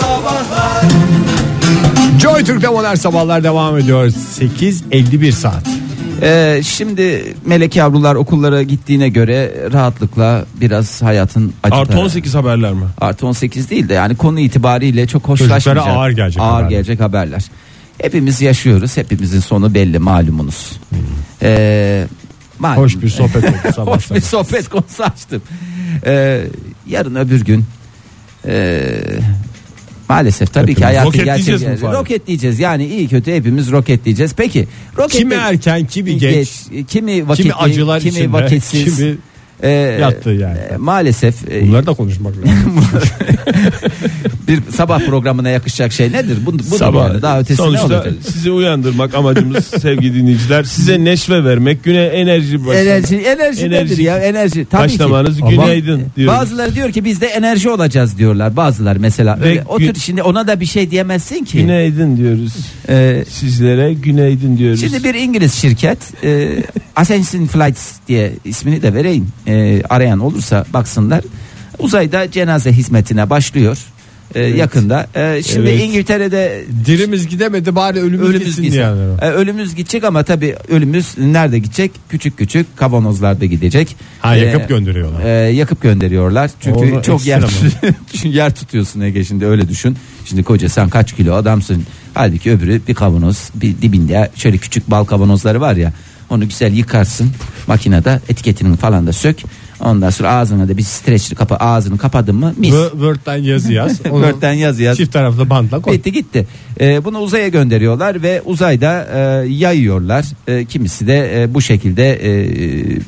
Sabahlar Joy Türk'te modern sabahlar devam ediyor. 8.51 saat. Ee, şimdi melek yavrular okullara gittiğine göre rahatlıkla biraz hayatın acı Artı tarafı- 18 haberler mi? Artı 18 değil de yani konu itibariyle çok hoşlaşmayacak. Çocuklara ağır gelecek Ağır haberler. gelecek haberler. Hepimiz yaşıyoruz. Hepimizin sonu belli malumunuz. Ee, malum- Hoş bir sohbet oldu sabah Hoş bir sohbet konusu açtım. Ee, yarın öbür gün ee, maalesef tabii ki hayatın Roketleyeceğiz gerçek mi roketleyeceğiz. Yani iyi kötü hepimiz roketleyeceğiz. Peki roket Kimi erken, kimi geç, kimi vakitli, kimi acılar kimi içinde, vakitsiz. kimi Ee, yattı yani. e, maalesef e, Bunları da konuşmak lazım. bir sabah programına yakışacak şey nedir? Bu, bu Sabah. yani daha ötesi ne Sonuçta olacak? sizi uyandırmak amacımız sevgili dinleyiciler. Size neşve vermek, güne enerji başlamak. Enerji, enerji, Enerji. nedir ya? Enerji. Tabii Başlamanız ki. günaydın diyoruz. Bazıları diyor ki biz de enerji olacağız diyorlar. Bazıları mesela. Öyle, o tür şimdi ona da bir şey diyemezsin ki. Günaydın diyoruz. Ee, Sizlere günaydın diyoruz. Şimdi bir İngiliz şirket e, Ascension Flights diye ismini de vereyim. E, arayan olursa baksınlar. Uzayda cenaze hizmetine başlıyor. E, yakında. E, şimdi Evet. İngiltere'de Dirimiz gidemedi bari ölümümüz, ölümümüz gitsin gitsin. yani. E, ölümümüz gidecek ama tabii ölümümüz nerede gidecek? Küçük küçük kavanozlarda gidecek. Ha E, yakıp gönderiyorlar. e, yakıp gönderiyorlar. Çünkü Onu çok yer yer tutuyorsun Ege şimdi öyle düşün. Şimdi koca sen kaç kilo adamsın. Halbuki öbürü bir kavanoz bir dibinde şöyle küçük bal kavanozları var ya. Onu güzel yıkarsın makinede etiketini falan da sök. Ondan sonra ağzına da bir streçli kapa ağzını kapadın mı mis. Wo- Word'den yazı yaz. Word'den yaz yaz. Çift taraflı bantla koy. Bitti gitti. Ee, bunu uzaya gönderiyorlar ve uzayda e, yayıyorlar. E, kimisi de e, bu şekilde e, e,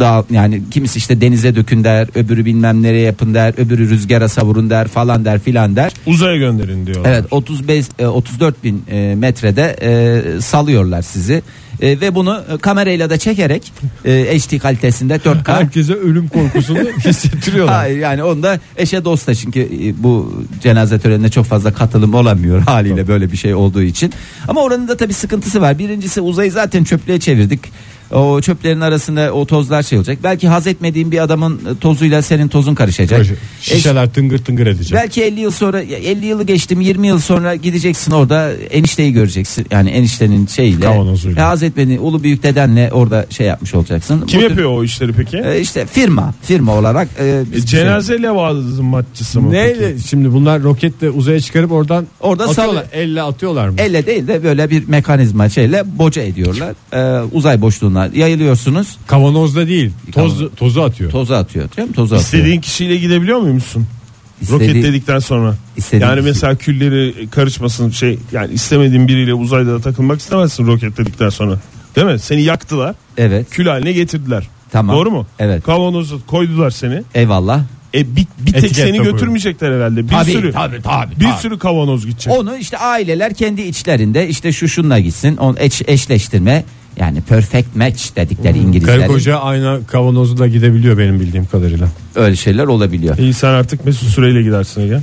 dağ yani kimisi işte denize dökün der, öbürü bilmem nereye yapın der, öbürü rüzgara savurun der falan der filan der. Uzaya gönderin diyorlar. Evet 35 e, 34 bin e, metrede e, salıyorlar sizi. E, ve bunu e, kamerayla da çekerek e, HD kalitesinde 4K Herkese ölüm korkusunu hissettiriyorlar. Hayır yani onda eşe dosta çünkü e, bu cenaze törenine çok fazla katılım olamıyor haliyle böyle bir şey olduğu için. Ama oranın da tabii sıkıntısı var. Birincisi uzayı zaten çöplüğe çevirdik. O çöplerin arasında o tozlar şey olacak. Belki haz etmediğin bir adamın e, tozuyla senin tozun karışacak. Şişeler tıngır tıngır edecek. Belki 50 yıl sonra 50 yılı geçtim 20 yıl sonra gideceksin orada enişteyi göreceksin. Yani eniştenin şeyiyle. Kavanozuyla. E, Haz etmediğin ulu büyük dedenle orada şey yapmış olacaksın. Kim Bu tür- yapıyor o işleri peki? E, işte firma firma olarak e, E, cenaze levazımatçısı mı Neyle peki? şimdi bunlar roketle uzaya çıkarıp oradan Orada atıyorlar. sal- Elle atıyorlar mı? Elle değil de böyle bir mekanizma şeyle boca ediyorlar. Ee, uzay boşluğuna yayılıyorsunuz. Kavanozda değil. Toz, tozu atıyor. Tozu atıyor. Değil mi? Tozu atıyor. İstediğin kişiyle gidebiliyor muymuşsun? İstediği- Roketledikten sonra. istediği yani kişi. mesela külleri karışmasın şey yani istemediğin biriyle uzayda da takılmak istemezsin roketledikten sonra. Değil mi? Seni yaktılar. Evet. Kül haline getirdiler. Tamam. Doğru mu? Evet. Kavanozu koydular seni. Eyvallah. E bir, bir tek Etiket seni takıyor. götürmeyecekler herhalde. Bir Tabii, sürü tabii, tabii, bir tabii. sürü kavanoz gidecek. Onu işte aileler kendi içlerinde işte şu şunla gitsin. On eş, eşleştirme yani perfect match dedikleri Karı İngilizler. koca aynı kavanozla gidebiliyor benim bildiğim kadarıyla. Öyle şeyler olabiliyor. İyi sen artık Mesut Süreyle gidersin Ege.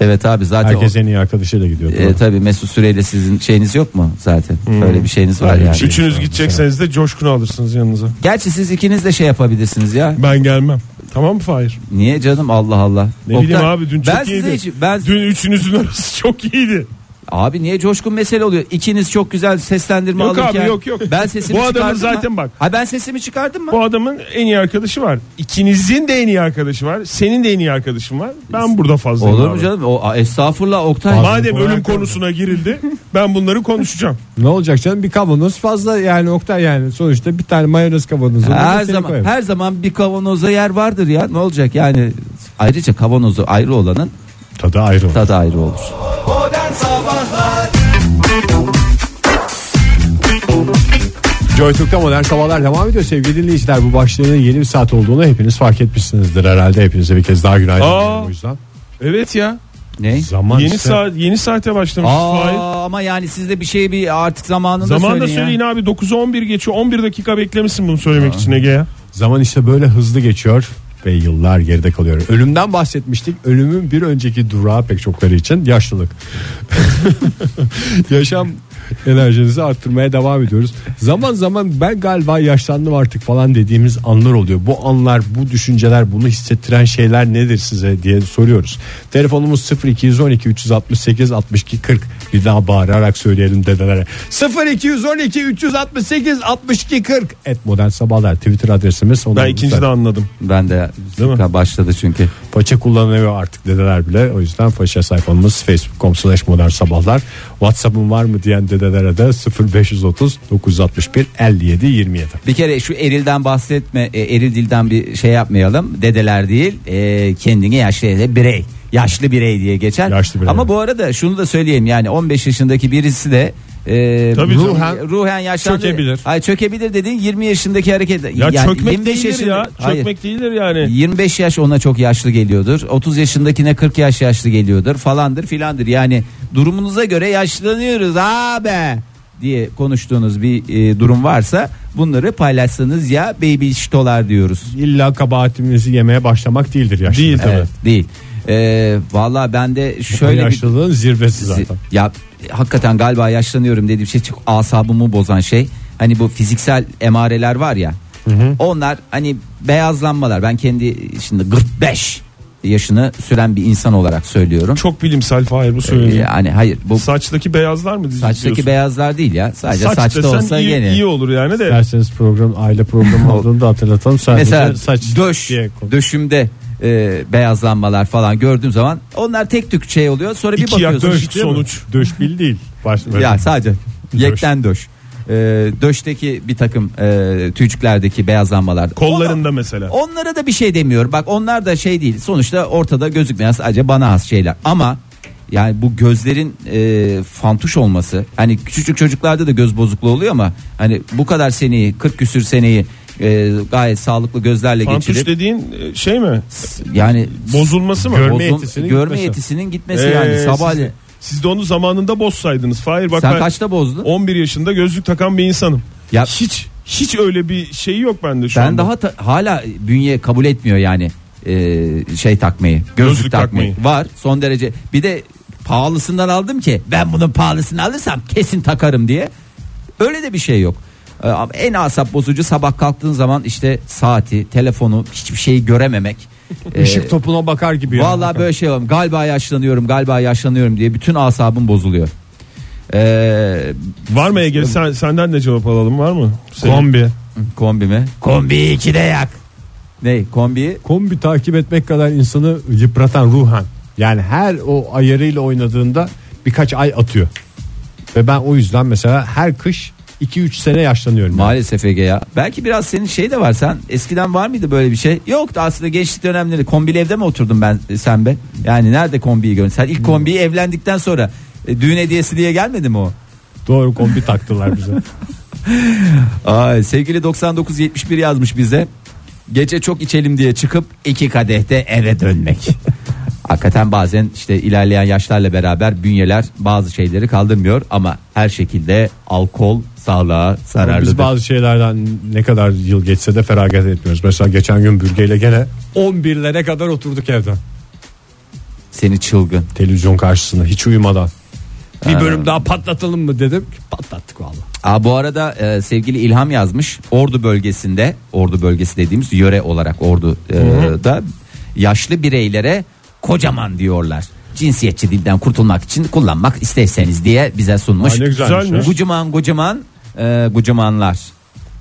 Evet abi zaten Herkes o, en iyi arkadaşıyla gidiyor. e, tabii Mesut Süreyle sizin şeyiniz yok mu zaten? Böyle bir şeyiniz var Öyle bir yani. Üçünüz gidecekseniz de Coşkun'u alırsınız yanınıza. Gerçi siz ikiniz de şey yapabilirsiniz ya. Ben gelmem. Tamam mı Fahir? Niye canım Allah Allah. Ne Oktay, bileyim abi dün çok ben iyiydi. size hiç, ben Dün üçünüzün arası çok iyiydi. Abi niye coşkun mesele oluyor? İkiniz çok güzel seslendirme Yok alırken. abi, yok, yok. Ben sesimi Bu adamın zaten mı? bak. Ha ben sesimi çıkardım mı? Bu adamın en iyi arkadaşı var. İkinizin de en iyi arkadaşı var. Senin de en iyi arkadaşın var. Ben burada fazlayım Olur mu canım? O, a, estağfurullah Oktay. Madem Fazla ölüm kolay konusuna girildi ben bunları konuşacağım. Ne olacak canım bir kavanoz fazla yani Oktay yani sonuçta bir tane mayonez kavanozu. her zaman her zaman bir kavanoza yer vardır ya. Ne olacak yani? Ayrıca kavanozu ayrı olanın Tadı ayrı olur. tadı ayrı olur. Modern Sabahlar Joy Türk'te modern sabahlar devam ediyor sevgili dinleyiciler. Bu başlığının yeni bir saat olduğunu hepiniz fark etmişsinizdir herhalde. Hepinize bir kez daha günaydın. Aa. diyorum o yüzden. Evet ya. Ne? Zaman yeni işte- saat yeni saate başlamış Fahir. Aa, ama yani siz de bir şey bir artık zamanında Zaman da söyleyin söyleyin abi 9'a 11 geçiyor 11 dakika beklemişsin bunu söylemek için Ege ya. Zaman işte böyle hızlı geçiyor ve yıllar geride kalıyor. Ölümden bahsetmiştik. Ölümün bir önceki durağı pek çokları için yaşlılık. Yaşam enerjinizi arttırmaya devam ediyoruz. Zaman zaman ben galiba yaşlandım artık falan dediğimiz anlar oluyor. Bu anlar, bu düşünceler, bunu hissettiren şeyler nedir size diye soruyoruz. Telefonumuz 0212 368 62 40. Bir daha bağırarak söyleyelim dedelere. 0212 368 62 40. Et modern sabahlar Twitter adresimiz. Ben ikinci de anladım. Ben de Değil mi? başladı çünkü. Faça kullanıyor artık dedeler bile. O yüzden faça sayfamız facebook.com slash modern sabahlar. Whatsapp'ın var mı diyen dedelere de 0530 961 57 27. Bir kere şu erilden bahsetme, e, eril dilden bir şey yapmayalım. Dedeler değil, e, kendini yaşlı birey. Yaşlı birey diye geçer. Yaşlı birey. Ama bu arada şunu da söyleyeyim yani 15 yaşındaki birisi de e, Tabii canım. ruhen, yaşlandı. Çökebilir. Hayır çökebilir dediğin 20 yaşındaki hareket. Ya yani çökmek 25 değildir ya. Hayır. Çökmek değildir yani. 25 yaş ona çok yaşlı geliyordur. 30 yaşındakine 40 yaş yaşlı geliyordur falandır filandır. Yani durumunuza göre yaşlanıyoruz abi diye konuştuğunuz bir e, durum varsa bunları paylaşsanız ya baby şitolar diyoruz. İlla kabahatimizi yemeye başlamak değildir yaşlı. Değil tabii. Evet, değil. E, Valla ben de şöyle bir Yaşlılığın zirvesi zaten. ya hakikaten galiba yaşlanıyorum dediğim şey çok asabımı bozan şey. Hani bu fiziksel emareler var ya. Onlar hani beyazlanmalar. Ben kendi şimdi 45 yaşını süren bir insan olarak söylüyorum. Çok bilimsel Fahir bu Ee, söylediğin. yani hayır bu Saçtaki beyazlar mı saçtaki diyorsun? beyazlar değil ya. Sadece Saç saçta olsa iyi, gene. iyi olur yani de. Derseniz program aile programı olduğunu da hatırlatalım. Sadece Mesela saç döş, döşümde e, beyazlanmalar falan gördüğüm zaman onlar tek tük şey oluyor. Sonra bir İki bakıyorsun. döş sonuç. Döşbil değil. Baş, Ya sadece yekten döş. E, döşteki bir takım e, tüycüklerdeki beyazlanmalar. Kollarında mesela. Onlara da bir şey demiyorum. Bak onlar da şey değil. Sonuçta ortada gözükmeyen sadece bana has şeyler. Ama yani bu gözlerin e, fantuş olması hani küçücük çocuklarda da göz bozukluğu oluyor ama hani bu kadar seneyi 40 küsür seneyi e, gayet sağlıklı gözlerle Fantuş geçirip dediğin e, şey mi? yani Bozulması mı? Görme bozul- yetisinin görme gitmesi. yetisinin gitmesi Ee, yani sabah siz, de onu zamanında bozsaydınız. Fahir bak sen ben kaçta bozdun? 11 yaşında gözlük takan bir insanım. Ya- hiç hiç öyle bir şey yok bende şu Ben anda. daha ta- hala bünye kabul etmiyor yani e, şey takmayı gözlük, Gözlük takmayı. takmayı. var son derece bir de pahalısından aldım ki ben bunun pahalısını alırsam kesin takarım diye öyle de bir şey yok en asap bozucu sabah kalktığın zaman işte saati telefonu hiçbir şeyi görememek Işık topuna bakar gibi. ya. Vallahi böyle şey var. Galiba yaşlanıyorum, galiba yaşlanıyorum diye bütün asabım bozuluyor. Ee, Var mı Ege sen, senden de cevap alalım var mı? Senin- Kombi. kombi mi? Kombi iki de yak. Ne? Kombi Kombi takip etmek kadar insanı yıpratan ruhen. Yani her o ayarıyla oynadığında birkaç ay atıyor. Ve ben o yüzden mesela her kış 2-3 sene yaşlanıyorum. yani. Maalesef Ege ya. Belki biraz senin şey de var. Sen eskiden var mıydı böyle bir şey? Yoktu aslında gençlik dönemleri. Kombili evde mi oturdun ben sen be? Yani nerede kombiyi gördün? Sen ilk kombiyi evlendikten sonra e, düğün hediyesi diye gelmedi mi o? Doğru kombi taktılar bize. Ay, sevgili 9971 yazmış bize. Gece çok içelim diye çıkıp iki kadehte eve dönmek. Hakikaten bazen işte ilerleyen yaşlarla beraber bünyeler bazı şeyleri kaldırmıyor ama her şekilde alkol sağlığa Ama zararlıdır. Biz bazı şeylerden ne kadar yıl geçse de feragat etmiyoruz. Mesela geçen gün bürgeyle gene 11'lere kadar oturduk evden. Seni çılgın. Televizyon karşısında hiç uyumadan. Bir bölüm daha patlatalım mı dedim. Patlattık vallahi. Aa, bu arada e, sevgili İlham yazmış Ordu bölgesinde Ordu bölgesi dediğimiz yöre olarak Ordu'da yaşlı bireylere kocaman diyorlar. Cinsiyetçi dilden kurtulmak için kullanmak isterseniz diye bize sunmuş. Aa, ne güzelmiş ya. Gucuman gucuman e, gucumanlar.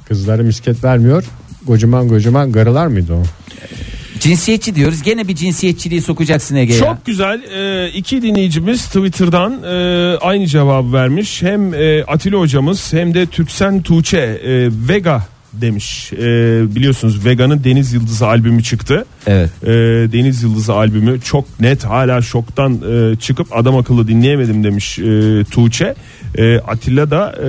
Kızlara misket vermiyor. Kocaman kocaman garılar mıydı o? Cinsiyetçi diyoruz. Gene bir cinsiyetçiliği sokacaksın Ege ya. Çok güzel e, iki dinleyicimiz Twitter'dan e, aynı cevabı vermiş. Hem e, Atilla hocamız hem de Türksen Tuğçe e, Vega demiş. E, biliyorsunuz Vega'nın Deniz Yıldızı albümü çıktı. Evet. E, Deniz Yıldızı albümü çok net hala şoktan e, çıkıp adam akıllı dinleyemedim demiş e, Tuğçe. E, Atilla da e,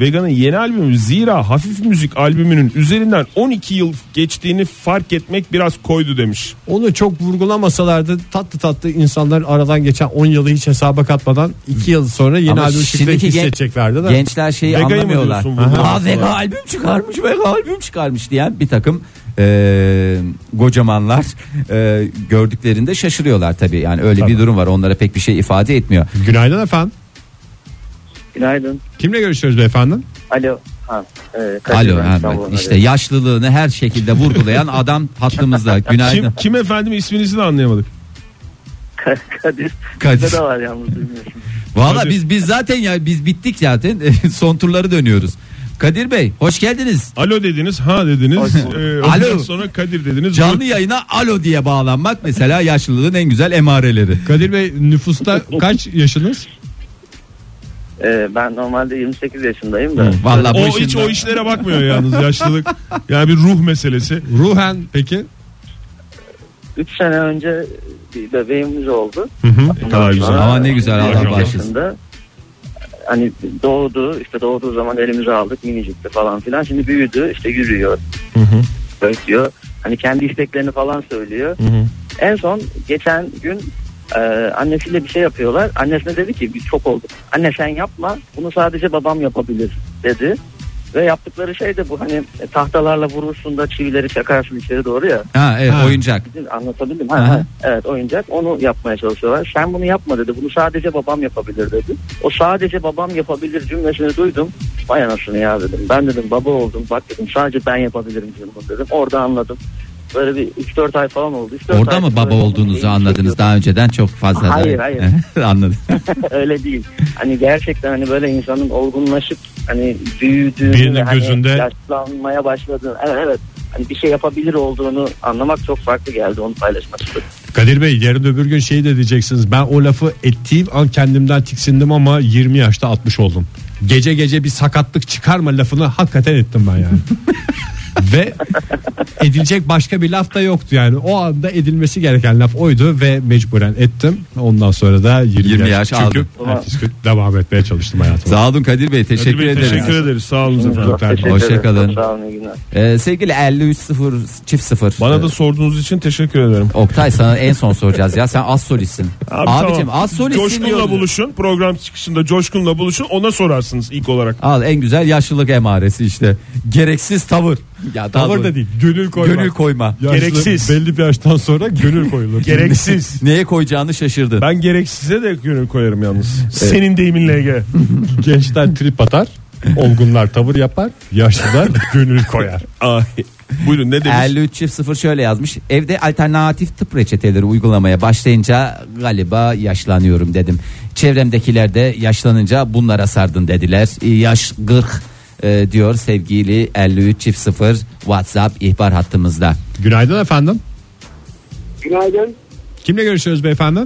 Vega'nın yeni albümü Zira Hafif Müzik albümünün üzerinden 12 yıl geçtiğini fark etmek biraz koydu demiş. Onu çok vurgulamasalardı tatlı tatlı insanlar aradan geçen 10 yılı hiç hesaba katmadan 2 yıl sonra yeni Ama albüm çıktı gen- hissedeceklerdi de. Gençler şeyi Vega'yı mı anlamıyorlar. burada? Aa Vega albüm çıkarmış, Vega albüm çıkarmış diyen bir takım e, kocamanlar e, gördüklerinde şaşırıyorlar tabii. Yani öyle bir durum var. Onlara pek bir şey ifade etmiyor. Günaydın efendim. Günaydın. Kimle görüşüyoruz beyefendi? Alo. Ha, e, Kadir Alo ben ha, bak İstanbul'dan işte arıyorum. yaşlılığını her şekilde vurgulayan adam hattımızda. Günaydın. Kim, kim efendim isminizi de anlayamadık. Kadir. Kadir. Bizde de var yalnız bilmiyorsun. Valla Kadir. biz biz zaten ya biz bittik zaten. Son turları dönüyoruz. Kadir Bey hoş geldiniz. Alo dediniz, ha dediniz. Ee, Alo. sonra Kadir dediniz. Canlı yayına alo diye bağlanmak mesela yaşlılığın en güzel emareleri. Kadir Bey nüfusta kaç yaşınız? E, ben normalde 28 yaşındayım da. Valla bu O işin- hiç o işlere bakmıyor yalnız yaşlılık. Yani bir ruh meselesi. Ruhen peki? 3 sene önce bir bebeğimiz oldu. Ne kadar güzel. Ama ne güzel, Allah bağışlasın. Hani doğdu işte doğduğu zaman elimize aldık minicikti falan filan. Şimdi büyüdü işte yürüyor. Ötüyor. Hani kendi isteklerini falan söylüyor. En son geçen gün e, annesiyle bir şey yapıyorlar. Annesine dedi ki biz çok olduk. Anne sen yapma bunu sadece babam yapabilir dedi. Ve yaptıkları şey de bu hani e, tahtalarla vurursun da çivileri çakarsın içeri doğru ya. Ha evet Ha. oyuncak. Anlatabildim. Ha, ha. Evet oyuncak onu yapmaya çalışıyorlar. Sen bunu yapma dedi. Bunu sadece babam yapabilir dedi. O sadece babam yapabilir cümlesini duydum. Vay anasını ya dedim. Ben dedim baba oldum. Bak dedim sadece ben yapabilirim bunu dedim. Orada anladım. Böyle bir 3-4 ay falan oldu. 3-4 Orada ay mı baba olduğunuzu şeyi anladınız daha önceden çok fazla da. Hayır, hayır. Anladım. Öyle değil. Hani gerçekten hani böyle insanın olgunlaşıp hani büyüdüğünü Birinin hani gözünde- yaşlanmaya başladığını evet evet hani bir şey yapabilir olduğunu anlamak çok farklı geldi onu paylaşmak istedim. Kadir Bey yarın öbür gün şey de diyeceksiniz. Ben o lafı ettiğim an kendimden tiksindim ama 20 yaşta 60 oldum. Gece gece bir sakatlık çıkarma lafını hakikaten ettim ben yani. ve edilecek başka bir laf da yoktu yani. O anda edilmesi gereken laf oydu ve mecburen ettim. Ondan sonra da 20, 20 yaş Çünkü aldım. ertesi gün devam etmeye çalıştım hayatıma. Sağ olun Kadir Bey teşekkür Kadir Bey, ederiz. teşekkür ederiz. Sağ olun efendim. Çok teşekkür Hoşça ederim. kalın. Çok Sağ olun iyi günler. Ee, sevgili 530 çift 0. Bana da sorduğunuz için teşekkür ederim. Oktay sana en son soracağız ya sen az solistsin. Abi Abicim tamam. az solistsin Coşkun'la buluşun. Program çıkışında Coşkun'la buluşun. Ona sorarsınız ilk olarak. Al en güzel yaşlılık emaresi işte. Gereksiz tavır. Ya daha Tavır doğru- da değil gönül koyma. Gönül koyma. Yaşlı Gereksiz. Belli bir yaştan sonra gönül koyulur. Gereksiz. Neye koyacağını şaşırdın. Ben gereksize de gönül koyarım yalnız. Senin deyiminle Ege. Gençler trip atar. Olgunlar tavır yapar. Yaşlılar gönül koyar. Ay. Buyurun ne demiş? 53 çift 0 şöyle yazmış. Evde alternatif tıp reçeteleri uygulamaya başlayınca galiba yaşlanıyorum dedim. Çevremdekiler de yaşlanınca bunlara sardın dediler. Yaş 40 e, diyor sevgili 53 çift 0 WhatsApp ihbar hattımızda. Günaydın efendim. Günaydın. Kimle görüşüyoruz beyefendi?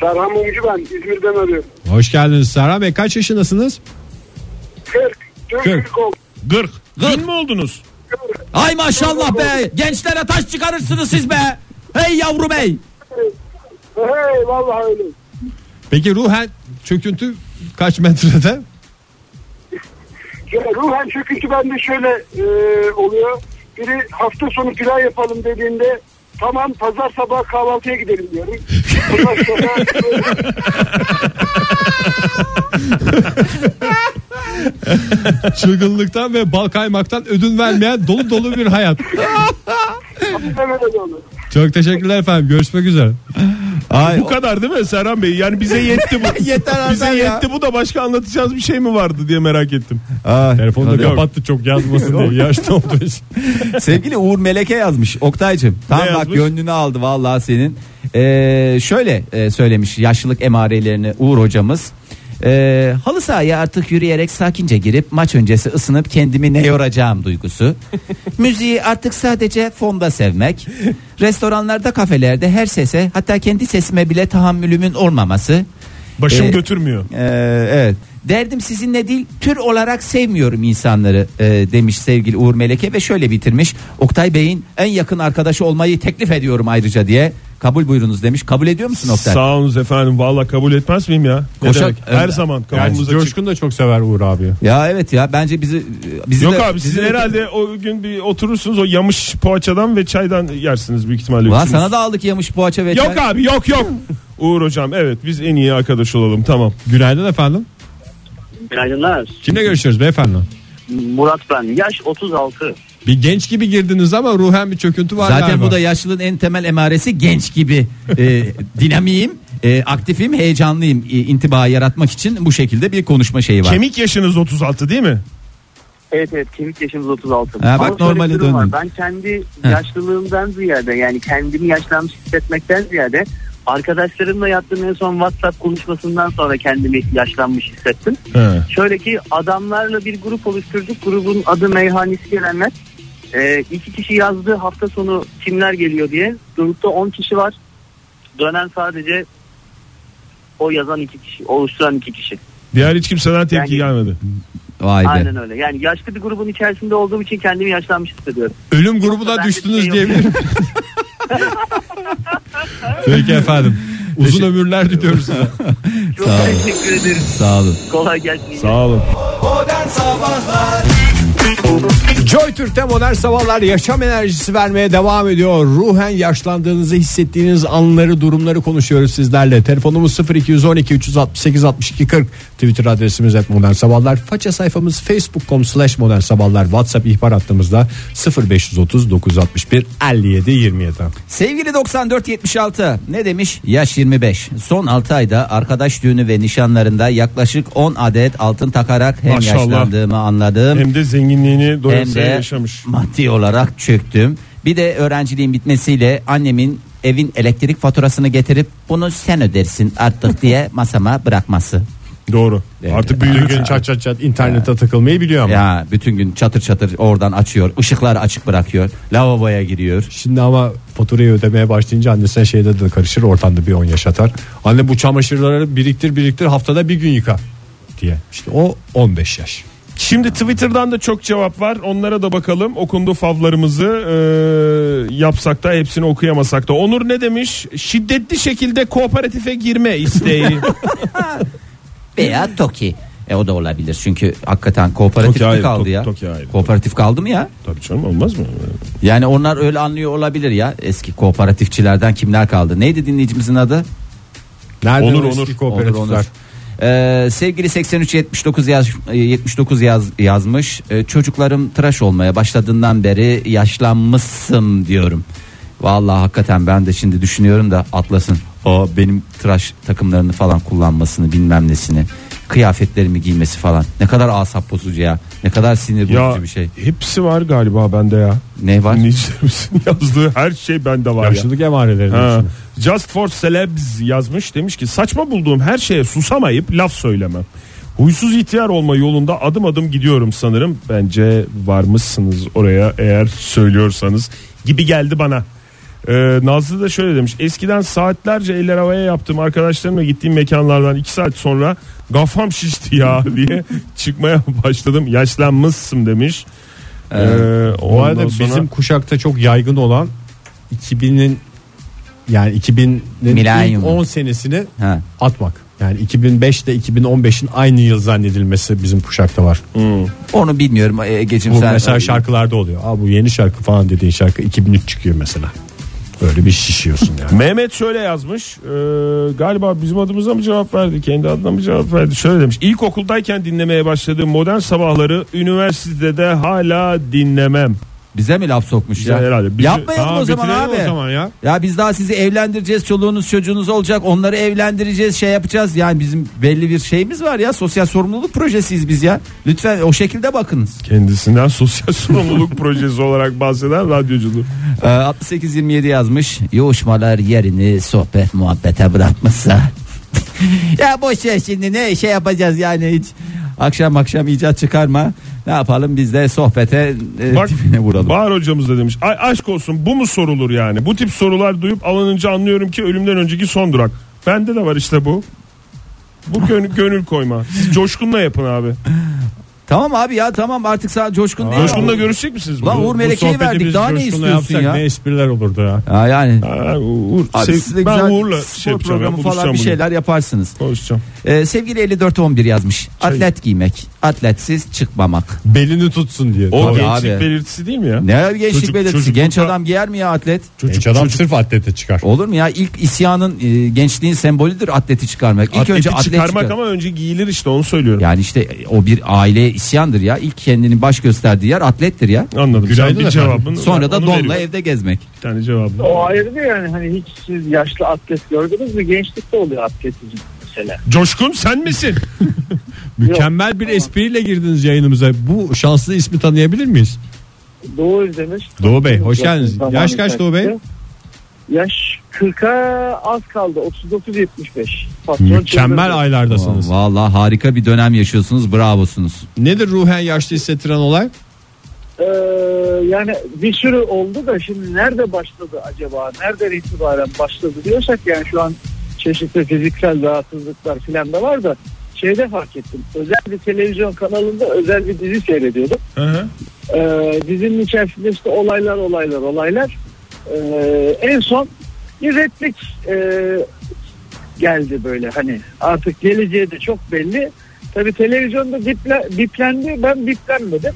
Serhan Mumcu ben. İzmir'den arıyorum. Hoş geldiniz Serhan Bey. Kaç yaşındasınız? 40. Türk Kırk. Türk oldu. Gırk. Gırk. Gün mü oldunuz? Ay maşallah be gençlere taş çıkarırsınız siz be. Hey yavru bey. Hey vallahi öyle. Peki ruhen çöküntü kaç metrede? Ya, ruhen çöküntü bende şöyle e, oluyor. Biri hafta sonu pilav yapalım dediğinde tamam pazar sabah kahvaltıya gidelim diyorum. Ondan sonra Çılgınlıktan ve bal kaymaktan ödün vermeyen dolu dolu bir hayat. Çok teşekkürler efendim. Görüşmek üzere. Ay, Bu kadar değil mi Serhan Bey? Yani bize yetti bu. Yeter Bize ya. yetti bu da başka anlatacağız bir şey mi vardı diye merak ettim. Ay, Telefonu da hadi. kapattı çok yazmasın diye. Yaşlı olduğu için. Sevgili Uğur Meleke yazmış. Oktay'cım tam Ne bak yazmış? gönlünü aldı vallahi senin. Ee, şöyle e, söylemiş yaşlılık emarelerini Uğur hocamız. Ee, halı sahaya artık yürüyerek sakince girip maç öncesi ısınıp kendimi ne yoracağım duygusu. Müziği artık sadece fonda sevmek. Restoranlarda kafelerde her sese hatta kendi sesime bile tahammülümün olmaması. Başım Ee, götürmüyor. Ee, evet. Derdim sizinle değil tür olarak sevmiyorum insanları e, demiş sevgili Uğur Meleke ve şöyle bitirmiş. Oktay Bey'in en yakın arkadaşı olmayı teklif ediyorum ayrıca diye. Kabul buyurunuz demiş. Kabul ediyor musun Oktay? Sağ olunuz efendim. Valla kabul etmez miyim ya? Ne Koşak- demek? Her Evet. zaman Yani kapımız açık. Coşkun da çok sever Uğur abi. Ya evet ya bence bizi bizi Yok de- abi bizi siz de- herhalde o gün bir oturursunuz o yamış poğaçadan ve çaydan yersiniz büyük ihtimalle. Ulan sana da aldık yamış poğaça ve Yok çay. abi yok yok. Uğur hocam evet biz en iyi arkadaş olalım tamam. Günaydın efendim. Günaydınlar. Kimle görüşüyoruz beyefendi? Murat ben. Yaş 36. Bir genç gibi girdiniz ama ruhen bir çöküntü var Zaten galiba. bu da yaşlılığın en temel emaresi genç gibi e, dinamiğim e, aktifim, heyecanlıyım e, intiba yaratmak için bu şekilde bir konuşma şeyi var. Kemik yaşınız 36 değil mi? Evet evet kemik yaşımız 36. Ha, bak Ama normale var. döndün. Ben kendi yaşlılığımdan ziyade yani kendimi yaşlanmış hissetmekten ziyade arkadaşlarımla yaptığım en son WhatsApp konuşmasından sonra kendimi yaşlanmış hissettim. He. Şöyle ki adamlarla bir grup oluşturduk. Grubun adı Meyhanesi Gelenler. Ee, iki kişi yazdı hafta sonu kimler geliyor diye. Grupta 10 kişi var. Dönen sadece o yazan iki kişi, oluşturan iki kişi. Diğer hiç kimseden tepki Yani- gelmedi. Vay be. Aynen öyle. Yani yaşlı bir grubun içerisinde olduğum için kendimi yaşlanmış hissediyorum. Ölüm grubuna düştünüz şey diyebilirim. Peki efendim. Uzun ömürler diliyoruz. Çok Sağ olun. teşekkür ederim. Sağ olun. Kolay gelsin. Sağ olun. Modern Sabahlar Joy Türk'te modern sabahlar yaşam enerjisi vermeye devam ediyor. Ruhen yaşlandığınızı hissettiğiniz anları, durumları konuşuyoruz sizlerle. Telefonumuz 0212 368 62 40. Twitter adresimiz et modern sabahlar. Faça sayfamız facebook.com slash modern sabahlar. WhatsApp ihbar hattımızda 0530 961 57 27. Sevgili 9476 ne demiş? Yaş 25. Son 6 ayda arkadaş düğünü ve nişanlarında yaklaşık 10 adet altın takarak hem Maşallah. yaşlandığımı anladım Hem de zenginliğini hem doyasıya de yaşamış. maddi olarak çöktüm. Bir de öğrenciliğin bitmesiyle annemin evin elektrik faturasını getirip bunu sen ödersin artık diye masama bırakması. Doğru. Evet. Artık Bütün büyüdük. gün çat çat çat internete takılmayı biliyor ama. Ya bütün gün çatır çatır oradan açıyor, ışıkları açık bırakıyor, lavaboya giriyor. Şimdi ama faturayı ödemeye başlayınca annesine şeyde de karışır ortamda bir 10 yaş atar. Anne bu çamaşırları biriktir biriktir haftada bir gün yıka diye. İşte o 15 yaş. Şimdi Twitter'dan da çok cevap var. Onlara da bakalım. Okundu favlarımızı e, yapsak da hepsini okuyamasak da. Onur ne demiş? Şiddetli şekilde kooperatife girme isteği. Veya TOKİ. E o da olabilir çünkü hakikaten kooperatif TOKİ mi ayrı, kaldı TOKİ- ya? TOKİ ayrı. Kooperatif kaldı mı ya? Tabii canım olmaz mı? Yani onlar öyle anlıyor olabilir ya. Eski kooperatifçilerden kimler kaldı? Neydi dinleyicimizin adı? Nerede Onur, Onur. kooperatifler? Onur, Onur. Ee, sevgili 8379 yaz, 79 yaz, yazmış. Ee, çocuklarım tıraş olmaya başladığından beri yaşlanmışsın diyorum. Vallahi hakikaten ben de şimdi düşünüyorum da atlasın. O benim tıraş takımlarını falan kullanmasını bilmem nesini. Kıyafetlerimi giymesi falan. Ne kadar asap bozucu ya. Ne kadar sinir bozucu Ya bir şey. hepsi var galiba bende ya. Ne var? Dinleyicilerimizin yazdığı her şey bende var ya. Yaşlılık emareleri. Ha. Just for Celebs yazmış demiş ki saçma bulduğum her şeye susamayıp laf söylemem. Huysuz ihtiyar olma yolunda adım adım gidiyorum sanırım. Bence varmışsınız oraya eğer söylüyorsanız gibi geldi bana. Ee, Nazlı da şöyle demiş. Eskiden saatlerce eller havaya yaptığım arkadaşlarımla gittiğim mekanlardan iki saat sonra gafam şişti ya diye çıkmaya başladım. Yaşlanmışsın demiş. Ee, Bu ondan arada sonra- bizim kuşakta çok yaygın olan 2000'in yani 2000'in Milenyum. ilk 10 senesini Ha. atmak. Yani 2005 ile 2015'in aynı yıl zannedilmesi bizim kuşakta var. Onu bilmiyorum Ege'cim Bu sen. mesela şarkılarda oluyor. Aa bu yeni şarkı falan dediğin şarkı 2003 çıkıyor mesela. Öyle bir şişiyorsun yani. Mehmet şöyle yazmış. Ee, galiba bizim adımıza mı cevap verdi? Kendi adına mı cevap verdi? Şöyle demiş. İlkokuldayken dinlemeye başladığım modern sabahları üniversitede hala dinlemem. Bize mi laf sokmuş Bize ya? herhalde. Bizi- Yapmayalım Aa, o zaman abi. o zaman ya. Ya biz daha sizi evlendireceğiz. Çoluğunuz çocuğunuz olacak. Onları evlendireceğiz. Şey yapacağız. Yani bizim belli bir şeyimiz var ya. Sosyal sorumluluk projesiyiz biz ya. Lütfen o şekilde bakınız. Kendisinden sosyal sorumluluk projesi olarak bahseden radyoculuğu. Ee, 6827 yazmış. Yoğuşmalar yerini sohbet muhabbete bırakmışsa. ya boş ver şimdi ne şey yapacağız yani hiç. Akşam akşam icat çıkarma. Ne yapalım biz de sohbete e, Bak dibine vuralım. Bahar hocamız da demiş. Ay aşk olsun bu mu sorulur yani? Bu tip sorular duyup alınınca anlıyorum ki ölümden önceki son durak. Bende de var işte bu. Bu gönül, gönül koyma. Siz coşkunla yapın abi. Tamam abi ya tamam artık sen coşkun değil. Coşkunla görüşecek misiniz? Lan? Uğur Meleke'yi verdik daha ne istiyorsun yapsak ya? Ne espriler olurdu ya. Ya yani Ha, Uğur, Abi sev- siz de ben güzel Uğur'la şey yapacağım. ya, programı falan bir bugün. şeyler yaparsınız. Konuşacağım. Ee, sevgili 5411 yazmış. Atlet giymek, atletsiz çıkmamak. Belini tutsun diye. O Tabii gençlik abi. belirtisi değil mi ya? Ne gençlik Çocuk- belirtisi? çocuklukta- Genç adam giyer mi ya atlet? Genç adam sırf atlete çıkar. Olur mu ya? İlk isyanın e, gençliğin sembolüdür atleti çıkarmak. İlk Atleti önce atlet çıkarmak çıkar. ama önce giyilir işte onu söylüyorum. Yani işte o bir aile isyandır ya. İlk kendini baş gösterdiği yer atlettir ya. Anladım. Sen bir efendim. cevabını Sonra da donla veriyorum. evde gezmek. Bir tane cevabını. O ayrı bir yani hani hiç siz yaşlı atlet gördünüz mü? Gençlikte oluyor atletizm mesela. Coşkun sen misin? Mükemmel bir espriyle girdiniz yayınımıza. Bu şanslı ismi tanıyabilir miyiz? Doğu Özdemir. Doğu Bey, hoş geldiniz. Yaş kaç Doğu Bey? Yaş 40'a az kaldı. 39-75. Patron Mükemmel çıldırdı. aylardasınız. Vallahi harika bir dönem yaşıyorsunuz. Bravosunuz. Nedir ruhen yaşlı hissettiren olay? Ee, yani bir sürü oldu da şimdi nerede başladı acaba? Nereden itibaren başladı diyorsak yani şu an çeşitli fiziksel rahatsızlıklar filan da var da şeyde fark ettim. Özel bir televizyon kanalında özel bir dizi seyrediyordum. Hı hı. Ee, dizinin içerisinde işte olaylar olaylar olaylar. Ee, en son bir replik e, geldi böyle hani artık geleceği de çok belli. Tabi televizyonda biple, biplendi ben biplenmedim.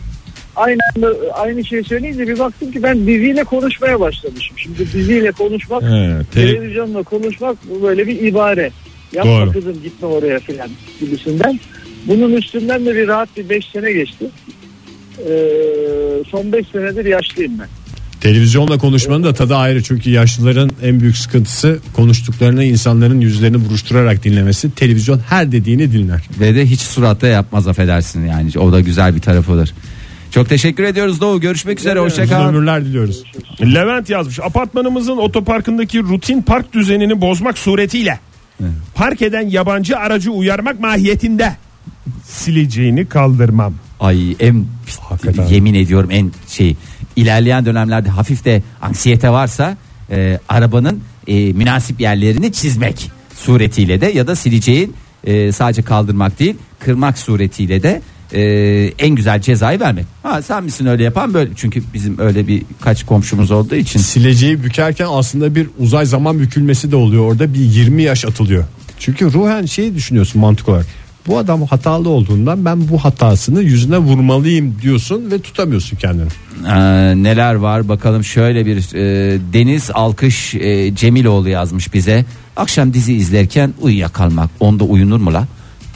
Aynı anda aynı şeyi söyleyince bir baktım ki ben diziyle konuşmaya başlamışım. Şimdi diziyle konuşmak, He, tele- televizyonla konuşmak bu böyle bir ibare. Yapma Doğru. kızım gitme oraya filan gibisinden. Bunun üstünden de bir rahat bir 5 sene geçti. Ee, son 5 senedir yaşlıyım ben. Televizyonla konuşmanın da tadı ayrı çünkü yaşlıların en büyük sıkıntısı konuştuklarını insanların yüzlerini buruşturarak dinlemesi. Televizyon her dediğini dinler. Ve de hiç suratta yapmaz affedersin yani. O da güzel bir tarafıdır. Çok teşekkür ediyoruz Doğu. Görüşmek üzere. Uzun Hoşçakal. ömürler diliyoruz. Levent yazmış. Apartmanımızın otoparkındaki rutin park düzenini bozmak suretiyle park eden yabancı aracı uyarmak mahiyetinde sileceğini kaldırmam. Ay en Hakikaten. yemin ediyorum en şey ilerleyen dönemlerde hafif de anksiyete varsa e, arabanın e, münasip yerlerini çizmek suretiyle de ya da sileceğin e, sadece kaldırmak değil kırmak suretiyle de e, en güzel cezayı vermek. Ha sen misin öyle yapan böyle çünkü bizim öyle bir kaç komşumuz olduğu için Sileceği bükerken aslında bir uzay zaman bükülmesi de oluyor. Orada bir 20 yaş atılıyor. Çünkü ruhen şeyi düşünüyorsun mantık olarak. Bu adam hatalı olduğundan ben bu hatasını yüzüne vurmalıyım diyorsun ve tutamıyorsun kendini. Ee, neler var bakalım şöyle bir e, Deniz Alkış e, Cemiloğlu yazmış bize. Akşam dizi izlerken uyuyakalmak onda uyunur mu la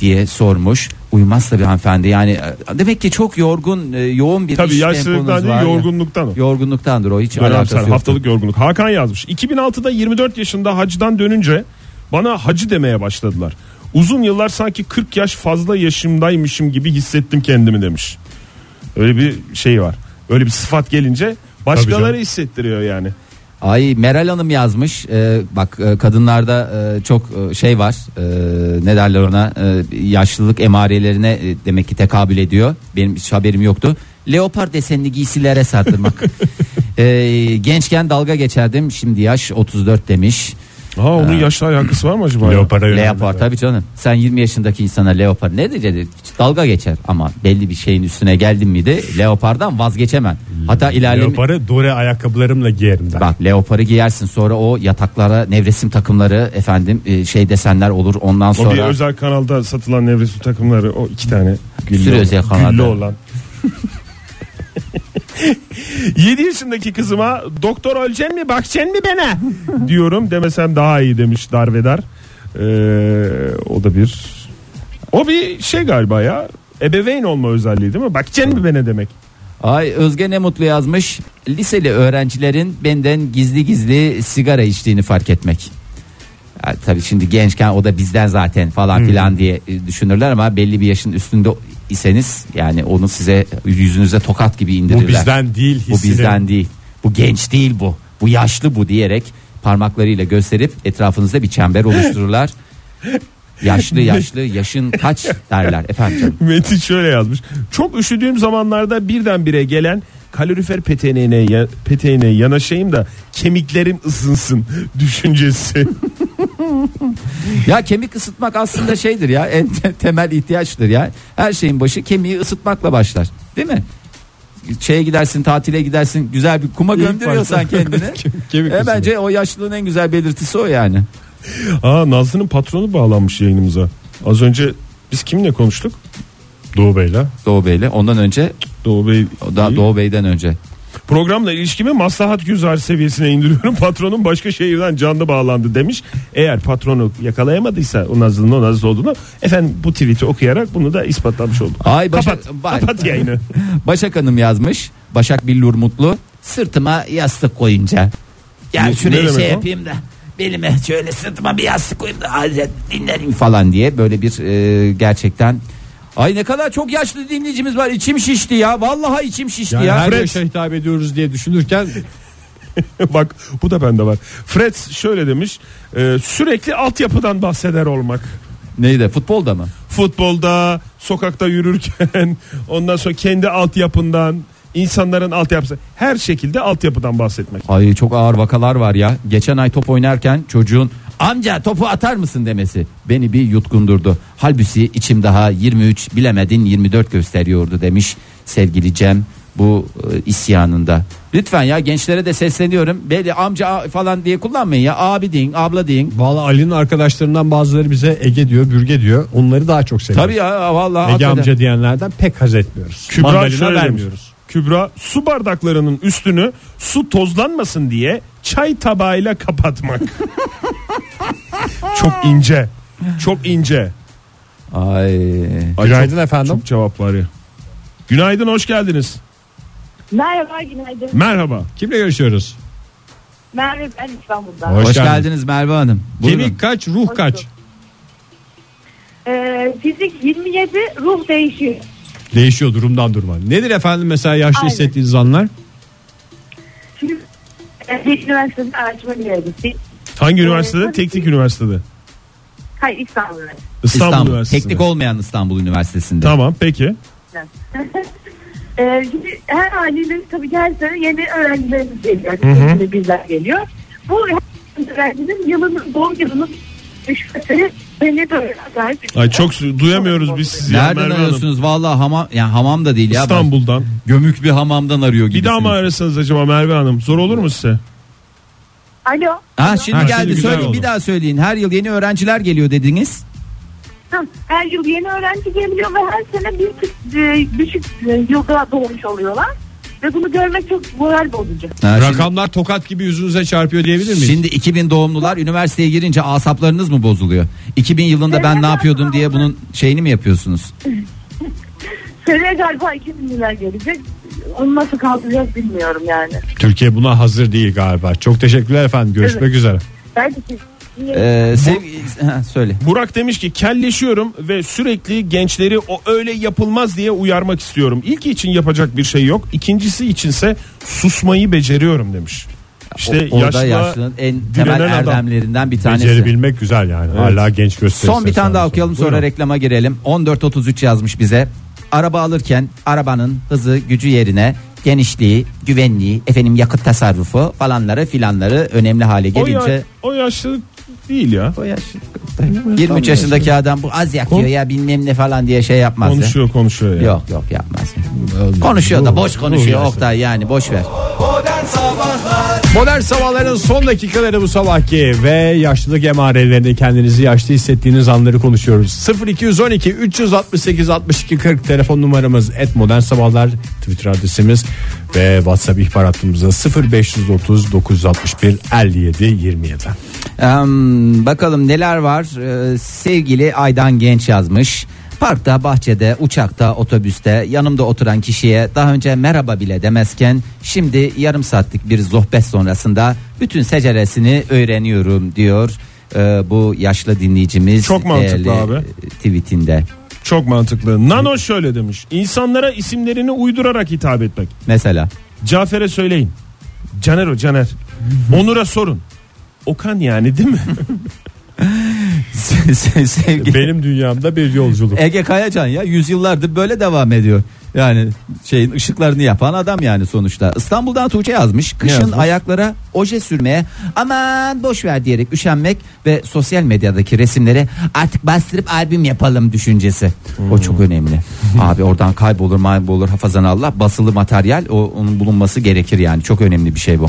diye sormuş. Uyumaz tabii hanımefendi yani e, demek ki çok yorgun e, yoğun bir Tabii iş yaşlılıktan değil ya. yorgunluktan o. Yorgunluktandır o hiç alakası Dönemsel yok. haftalık yorgunluk. Hakan yazmış. 2006'da 24 yaşında hacdan dönünce bana hacı demeye başladılar. Uzun yıllar sanki 40 yaş fazla yaşımdaymışım gibi hissettim kendimi demiş. Öyle bir şey var. Öyle bir sıfat gelince başkaları hissettiriyor yani. Ay Meral Hanım yazmış. Ee, bak e, kadınlarda e, çok e, şey var. E, ne derler ona? E, yaşlılık emarelerine e, demek ki tekabül ediyor. Benim hiç haberim yoktu. Leopar desenli giysilere sardırmak. E, gençken dalga geçerdim. Şimdi yaş 34 demiş. Ha onun yaşla alakası var mı acaba? ya? Leopara. Leopar tabii canım. Sen 20 yaşındaki insana leopar ne diyeceksin? Dalga geçer ama belli bir şeyin üstüne geldin miydi leopardan vazgeçemem. Hatta ilerleme Leoparı Dore ayakkabılarımla giyerim der. Bak leoparı giyersin sonra o yataklara nevresim takımları efendim e, şey desenler olur ondan O bir sonra özel kanalda satılan nevresim takımları o iki tane güllü, sürü özel kanalda. güllü olan. 7 yaşındaki kızıma doktor öleceksin mi bakacaksın mi bana diyorum demesem daha iyi demiş Darvedar. Ee, o da bir o bir şey galiba ya ebeveyn olma özelliği değil mi? Bakacaksın mi bana demek. Ay Özge ne mutlu yazmış liseli öğrencilerin benden gizli gizli sigara içtiğini fark etmek. Ya, tabii şimdi gençken o da bizden zaten falan filan diye e, düşünürler ama belli bir yaşın üstünde iseniz yani onu size yüzünüze tokat gibi indirirler. Bu bizden değil Bu hissini. bizden değil. Bu genç değil bu. Bu yaşlı bu diyerek parmaklarıyla gösterip etrafınızda bir çember oluştururlar. yaşlı yaşlı yaşın kaç derler efendim canım. Metin şöyle yazmış. Çok üşüdüğüm zamanlarda birdenbire gelen kalorifer peteğine, peteğine yanaşayım da kemiklerim ısınsın düşüncesi. Ya kemik ısıtmak aslında şeydir ya en te- temel ihtiyaçtır ya. Her şeyin başı kemiği ısıtmakla başlar. Değil mi? Şeye gidersin tatile gidersin güzel bir kuma gönderiyorsan kendini. Kemik e, bence o yaşlılığın en güzel belirtisi o yani. Aa Nazlı'nın patronu bağlanmış yayınımıza. Az önce biz kimle konuştuk? Doğu Bey'le. Doğu Bey'le ondan önce Doğu Bey. o da değil. Doğu Bey'den önce. Programla ilişkimi maslahat güzar seviyesine indiriyorum. Patronum başka şehirden canlı bağlandı demiş. Eğer patronu yakalayamadıysa o Nazlı'nın o Nazlı olduğunu efendim bu tweet'i okuyarak bunu da ispatlamış olduk. Ay Başak, Kapat, Bay- kapat yayını. Başak Hanım yazmış. Başak Billur Mutlu. Sırtıma yastık koyunca. Ya Ne- şuraya ne demek şey o? yapayım da belime şöyle sırtıma bir yastık koyayım da dinlerim falan diye böyle bir e, gerçekten Ay ne kadar çok yaşlı dinleyicimiz var. İçim şişti ya. Vallahi içim şişti Yani ya. her Fred- yaşa hitap ediyoruz diye düşünürken Bak bu da bende var. Fred şöyle demiş. e, sürekli altyapıdan bahseder olmak. Neydi? Futbolda mı? Futbolda, sokakta yürürken, ondan sonra kendi altyapından, insanların altyapısı. Her şekilde altyapıdan bahsetmek. Ay çok ağır vakalar var ya. Geçen ay top oynarken çocuğun amca topu atar mısın demesi beni bir yutkundurdu. Halbuki içim daha 23 bilemedin 24 gösteriyordu demiş sevgili Cem bu e, isyanında. Lütfen ya gençlere de sesleniyorum. Beni amca falan diye kullanmayın ya. Abi deyin, abla deyin. Valla Ali'nin arkadaşlarından bazıları bize Ege diyor, Bürge diyor. Onları daha çok seviyoruz. Tabii ya vallahi Ege hakikaten. amca diyenlerden pek haz etmiyoruz. Kübra şöyle vermiyoruz. Kübra su bardaklarının üstünü su tozlanmasın diye çay tabağıyla kapatmak. çok ince. Çok ince. Ay. Ay, Günaydın çok- efendim. Çok cevap var ya. Günaydın hoş geldiniz. Merhaba günaydın. Merhaba. Kimle görüşüyoruz? Merve ben İstanbul'dan. Hoş Hoş, geldiniz. geldiniz Merve Hanım. Buyurun. Kemik kaç, ruh Hoş kaç? Ee, fizik 27 ruh değişiyor. Değişiyor durumdan duruma. Nedir efendim mesela yaşlı Aynen. hissettiğiniz anlar? Şimdi bir üniversitede araştırma. Hangi Ee, üniversitede? tabii Teknik üniversitede. Hayır İstanbul Üniversitesi. İstanbul, İstanbul. Üniversitesi'nde. Teknik olmayan İstanbul Üniversitesi'nde. Tamam peki. Ee, şimdi her haliyle tabii ki her sene yeni öğrencilerimiz geliyor. Hı hı. Bizler geliyor. Bu her öğrencinin yılının doğum yılının düşmesi beni böyle acayip. Ay çok su- duyamıyoruz biz sizi. ya Nereden Merve Hanım. arıyorsunuz? Vallahi hamam yani hamam da değil ya. İstanbul'dan. Gömük bir hamamdan arıyor gibi. Bir daha mı arasanız acaba Merve Hanım? Zor olur mu size? Alo. Ha şimdi Ha, geldi şimdi güzel söyleyin oldu. bir daha söyleyin. Her yıl yeni öğrenciler geliyor dediniz. Tamam. Her yıl yeni öğrenci geliyor ve her sene bir tık e, düşük e, yılda doğmuş oluyorlar. Ve bunu görmek çok moral bozucu. Ha, şimdi, Rakamlar tokat gibi yüzünüze çarpıyor diyebilir miyiz? şimdi 2000 doğumlular üniversiteye girince asaplarınız mı bozuluyor? 2000 yılında ben ne yapıyordum diye bunun şeyini mi yapıyorsunuz? Seneye galiba 2000 lira gelecek. Onu nasıl kaldıracağız bilmiyorum yani. Türkiye buna hazır değil galiba. Çok teşekkürler efendim. Görüşmek Evet. üzere. Belki siz Ee, ha, söyle. Burak demiş ki kelleşiyorum ve sürekli gençleri o öyle yapılmaz diye uyarmak istiyorum. İlk için yapacak bir şey yok. İkincisi içinse susmayı beceriyorum demiş. İşte O- yaşla yaşlının en temel adam. erdemlerinden bir tanesi. Becerebilmek güzel yani. Hala genç gösterirse. Son bir tane daha okuyalım sonra Buyurun. reklama girelim. 1433 yazmış bize. Araba alırken arabanın hızı gücü yerine genişliği, güvenliği, efendim yakıt tasarrufu falanları filanları önemli hale o, gelince ya, o yaşlılık değil ya. o yaş 23 yaşındaki adam bu az yakıyor ya bilmem ne falan diye şey yapmaz. ya. Konuşuyor konuşuyor ya. Yok yok yapmaz. Konuşuyor da boş konuşuyor Oktay yani boş ver. Modern Sabahlar Modern sabahların son dakikaları bu sabahki ve yaşlılık emarelerini kendinizi yaşlı hissettiğiniz anları konuşuyoruz. 0212 368 62 40 telefon numaramız et modern sabahlar Twitter adresimiz ve WhatsApp ihbar hattımızda 0530 961 57 27. Em, bakalım neler var. Ee, sevgili Aydan Genç yazmış. Parkta, bahçede, uçakta, otobüste yanımda oturan kişiye daha önce merhaba bile demezken şimdi yarım saatlik bir sohbet sonrasında bütün seceresini öğreniyorum diyor. Ee, bu yaşlı dinleyicimiz Çok mantıklı değerli, abi. e, tweetinde. Çok mantıklı. Nano şöyle demiş. İnsanlara isimlerini uydurarak hitap etmek. Mesela Cafer'e söyleyin. Caner o Caner. Onur'a sorun. Okan yani değil mi? sevgili Benim dünyamda bir yolculuk. Ege Kayacan ya yüzyıllardır böyle devam ediyor. Yani şeyin ışıklarını yapan adam yani sonuçta. İstanbul'dan Tuğçe yazmış. Kışın yazmış? ayaklara oje sürmeye aman boş ver diyerek üşenmek ve sosyal medyadaki resimleri artık bastırıp albüm yapalım düşüncesi. O çok önemli. Abi oradan kaybolur maybolur hafazan Allah basılı materyal o, onun bulunması gerekir yani çok önemli bir şey bu.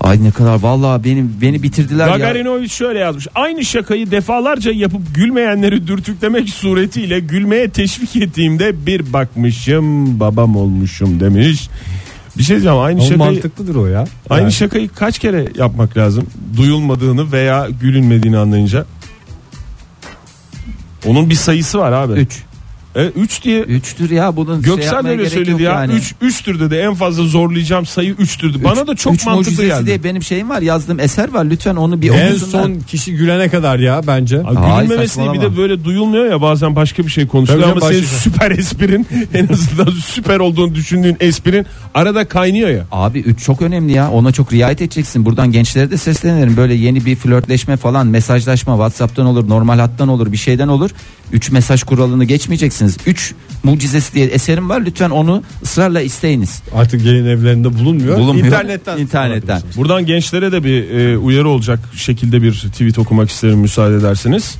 Ay ne kadar vallahi benim beni bitirdiler ya. Gagarinovic şöyle yazmış. Aynı şakayı defalarca yapıp gülmeyenleri dürtüklemek suretiyle gülmeye teşvik ettiğimde bir bakmışım babam olmuşum demiş. Bir şey diyeceğim aynı Ama şakayı mantıklıdır o ya. aynı Yani şakayı kaç kere yapmak lazım? Duyulmadığını veya gülünmediğini anlayınca. Onun bir sayısı var abi. 3. 3 diye 3'tür ya bunun şey Göksel yapmaya öyle söyledi ya. yani. 3 3'tür dedi. En fazla zorlayacağım sayı 3'tür dedi. Bana da çok Üç mantıklı mucizesi geldi. diye benim şeyim var yazdığım eser var lütfen onu bir en okusunlar. son kişi gülene kadar ya bence. Ay, gülünmemesi değil bir de böyle duyulmuyor ya bazen başka bir şey konuşuluyor Tabii ama canım, senin başka- süper esprin en azından süper olduğunu düşündüğün esprin arada kaynıyor ya. Abi 3 çok önemli ya ona çok riayet edeceksin buradan gençlere de seslenirim böyle yeni bir flörtleşme falan mesajlaşma whatsapp'tan olur normal hattan olur bir şeyden olur 3 mesaj kuralını geçmeyeceksiniz 3 mucizesi diye eserim var lütfen onu ısrarla isteyiniz Artık gelin evlerinde bulunmuyor. Bulunmuyor. İnternetten. İnternetten. Buradan gençlere de bir e, uyarı olacak şekilde bir tweet okumak isterim müsaade ederseniz.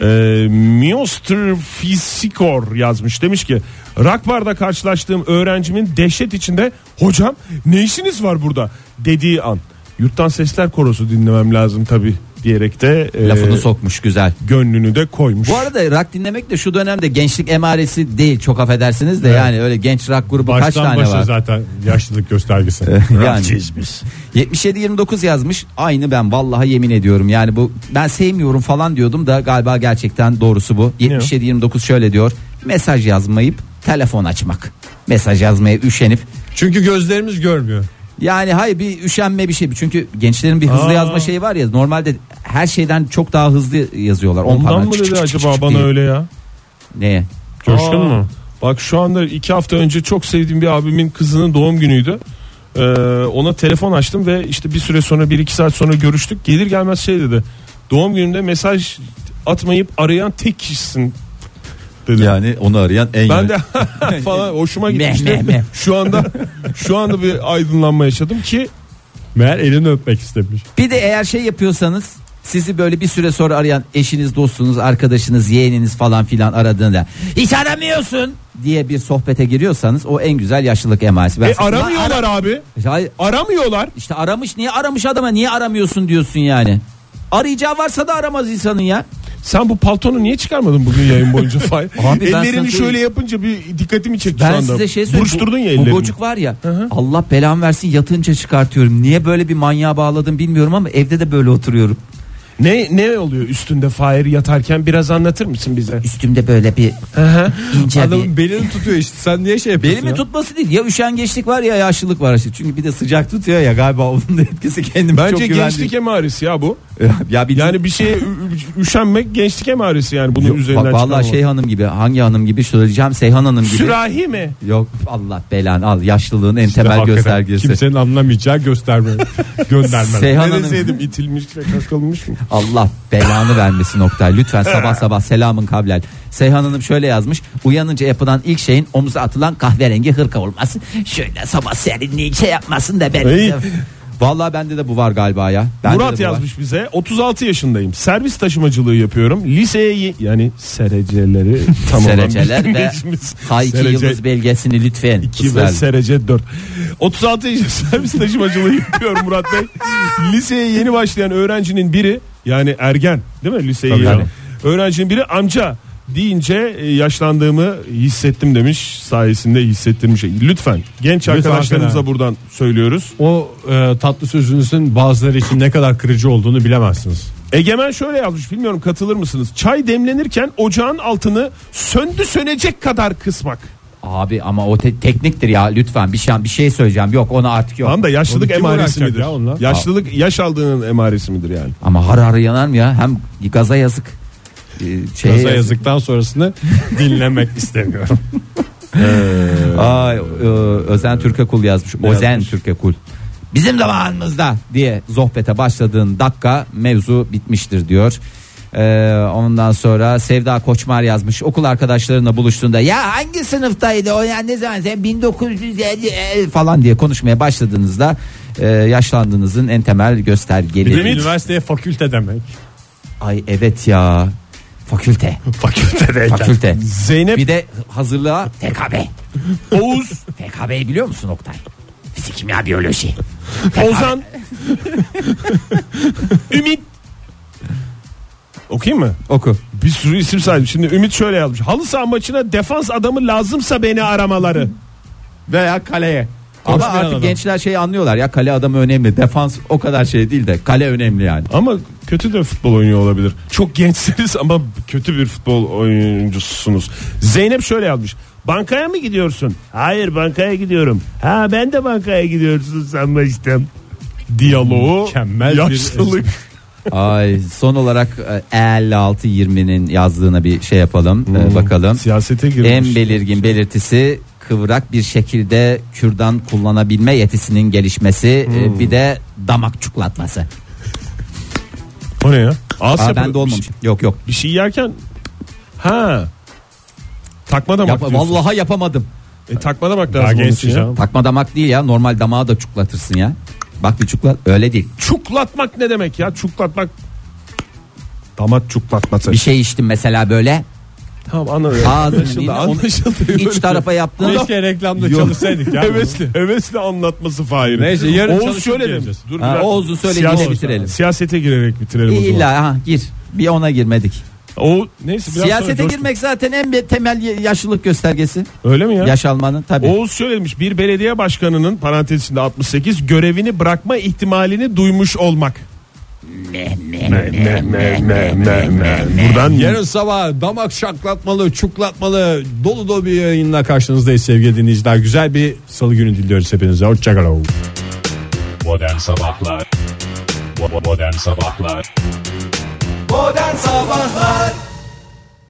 E, Mioster Fisikor yazmış demiş ki rock barda karşılaştığım öğrencimin dehşet içinde hocam ne işiniz var burada dediği an yurttan sesler korosu dinlemem lazım tabi diyerek de e, lafını sokmuş güzel. gönlünü de koymuş. bu arada rock dinlemek de şu dönemde gençlik emaresi değil çok affedersiniz de yani öyle genç rock grubu kaç Baştan tane başa var? zaten yaşlılık göstergesi. yani. 77-29 yazmış aynı ben vallahi yemin ediyorum. Yani bu ben sevmiyorum falan diyordum da galiba gerçekten doğrusu bu. 77-29 şöyle diyor mesaj yazmayıp telefon açmak. Mesaj yazmaya üşenip. Çünkü gözlerimiz görmüyor. Yani hayır bir üşenme bir şey çünkü gençlerin bir hızlı Aa. yazma şeyi var ya normalde her şeyden çok daha hızlı yazıyorlar On Ondan parmak mı çık dedi çık çık acaba çık bana diye. öyle ya? Neye? Coşkun Aa, mu? Bak şu anda iki hafta önce çok sevdiğim bir abimin kızının doğum günüydü. Ee, ona telefon açtım ve işte bir süre sonra bir iki saat sonra görüştük. Gelir gelmez şey dedi. Doğum gününde mesaj atmayıp arayan tek kişisin dedi. Yani onu arayan en Ben de falan hoşuma gitmişti. Şu anda şu anda bir aydınlanma yaşadım ki Meğer elini öpmek istemiş. Bir de eğer şey yapıyorsanız sizi böyle bir süre sonra arayan eşiniz, dostunuz, arkadaşınız, yeğeniniz falan filan aradığında hiç aramıyorsun diye bir sohbete giriyorsanız o en güzel yaşlılık emaresi. Ben e, sana- aramıyorlar abi. Hayır, Aramıyorlar. işte aramış niye aramış adama niye aramıyorsun diyorsun yani. Arayacağı varsa da aramaz insanın ya. Sen bu paltonu niye çıkarmadın bugün yayın boyunca Fahir? Abi ben sana Ellerini şöyle yapınca bir dikkatimi çekti şu Ben anda. size şey söyleyeyim. Buruşturdun ya bu, bu ellerini. gocuk var ya Allah belamı versin yatınca çıkartıyorum. Niye böyle bir manyağa bağladım bilmiyorum ama evde de böyle oturuyorum. Ne ne oluyor üstünde Fahir yatarken biraz anlatır mısın bize? Üstümde böyle bir ince bir Adamın belini tutuyor işte. Sen niye şey yapıyorsun Belimi ya? tutması değil ya üşengeçlik var ya yaşlılık var işte. Çünkü bir de sıcak tutuyor ya galiba onun da etkisi kendimi çok Bence güvendim. gençlik emaresi ya bu. ya bir Yani bir şeye üşenmek gençlik emaresi yani bunun Yok, üzerinden bak, vallahi şey hanım gibi hangi hanım gibi söyleyeceğim Seyhan hanım gibi. Sürahi mi? Yok Allah belanı al yaşlılığın en temel Hakikaten göstergesi. Kimsenin anlamayacağı gösterme. Gönderme. Seyhan Ne hanım deseydim itilmiş ve kakılmış mı? Allah belanı vermesin Oktay. Lütfen sabah sabah selamın kablel. Seyhan Hanım şöyle yazmış. Uyanınca yapılan ilk şeyin omuza atılan kahverengi hırka olması. Şöyle sabah serinliği şey yapmasın da ben. Ey. Vallahi bende de bu var galiba ya. Bende de Murat bu var. yazmış bize 36 yaşındayım servis taşımacılığı yapıyorum liseye ye- yani sereceleri tam olan Sereceler ve bildiğimiz K2 serece yıldız belgesini lütfen. 2 ve ısrarla. serece 4 36 yaşında servis taşımacılığı yapıyorum Murat Bey liseye yeni başlayan öğrencinin biri yani ergen değil mi liseyi yeni- tabii. öğrencinin biri amca deyince e, yaşlandığımı hissettim demiş sayesinde hissettirmiş. Lütfen genç Lütfen arkadaşlarımıza hakikaten. buradan söylüyoruz. O e, tatlı sözünüzün bazıları için ne kadar kırıcı olduğunu bilemezsiniz. Egemen şöyle yazmış bilmiyorum katılır mısınız? Çay demlenirken ocağın altını söndü sönecek kadar kısmak. Abi ama o te- tekniktir ya lütfen bir şey bir şey söyleyeceğim. Yok ona artık yok. Tamam da yaşlılık Onu kim emaresi uğraşacak midir? ya onunla? Yaşlılık yaş aldığının emaresi midir yani? Ama har har yanar mı ya? Hem gaza yazık. Ee, şeye Kaza yazık. yazıktan sonrasını dinlemek istemiyorum. Ay, e, Özen Türkekul yazmış. Özen yazmış? Türkekul. Bizim zamanımızda diye sohbete başladığın dakika mevzu bitmiştir diyor. Ee, ondan sonra Sevda Koçmar yazmış okul arkadaşlarına buluştuğunda ya hangi sınıftaydı o ya ne zaman sen 1950 e, falan diye konuşmaya başladığınızda e, yaşlandığınızın en temel göstergeleri. Ümit. Üniversiteye fakülte demek. Ay evet ya fakülte Fakültedeyken. fakülte Zeynep bir de hazırlığa TKB Oğuz TKB'yi biliyor musun Oktay? Fizik, kimya, biyoloji. Ozan Ümit Okuyayım mı? Oku. Bir sürü isim saydım. Şimdi Ümit şöyle yazmış. Halı saha maçına defans adamı lazımsa beni aramaları. Veya kaleye. Ama artık adam. gençler şeyi anlıyorlar ya kale adamı önemli. Defans o kadar şey değil de kale önemli yani. Ama kötü de futbol oynuyor olabilir. Çok gençsiniz ama kötü bir futbol oyuncususunuz. Zeynep şöyle yazmış. Bankaya mı gidiyorsun? Hayır bankaya gidiyorum. Ha ben de bankaya gidiyorsun sanmıştım. Diyaloğu Mükemmel bir yaşlılık. Ay son olarak e, 56-20'nin yazdığına bir şey yapalım e, bakalım. Siyasete girmiş. En belirgin belirtisi kıvrak bir şekilde kürdan kullanabilme yetisinin gelişmesi Hmm. e, bir de damak çuklatması. O ne ya? Ağız Aa, yapı- ben de olmamış. Yok yok. Bir şey yerken ha takma damak Yap, diyorsun. vallahi yapamadım. E, takma damak lazım onun gençsin için ya. canım. Takma damak değil ya normal damağı da çuklatırsın ya. Bak bir çuklat öyle değil. Çuklatmak ne demek ya? Çuklatmak damak çuklatması. Bir şey içtim mesela böyle Tamam anladım. ağzını Anlaşıldı, anlaşıldı. iç tarafa yaptın. Keşke reklamda Yok. çalışsaydık ya. Hevesli, hevesli anlatması Fahir. Neyse, yarın Oğuz şöyle. Dur Ha, Oğuz'un söylediğini siyaset- bitirelim. Siyasete girerek bitirelim o zaman. İlla ha gir. Bir ona girmedik. O neyse biraz Siyasete sonra girmek zaten en temel yaşlılık göstergesi. Öyle mi ya? Yaş almanın tabii. Oğuz şöyle demiş. Bir belediye başkanının parantez içinde 68 görevini bırakma ihtimalini duymuş olmak. Buradan Yarın sabah damak şaklatmalı, çuklatmalı, dolu dolu bir yayınla karşınızdayız sevgili dinleyiciler. Güzel bir salı günü diliyoruz hepinize. Hoşçakalın. Modern Sabahlar Modern Sabahlar Modern Sabahlar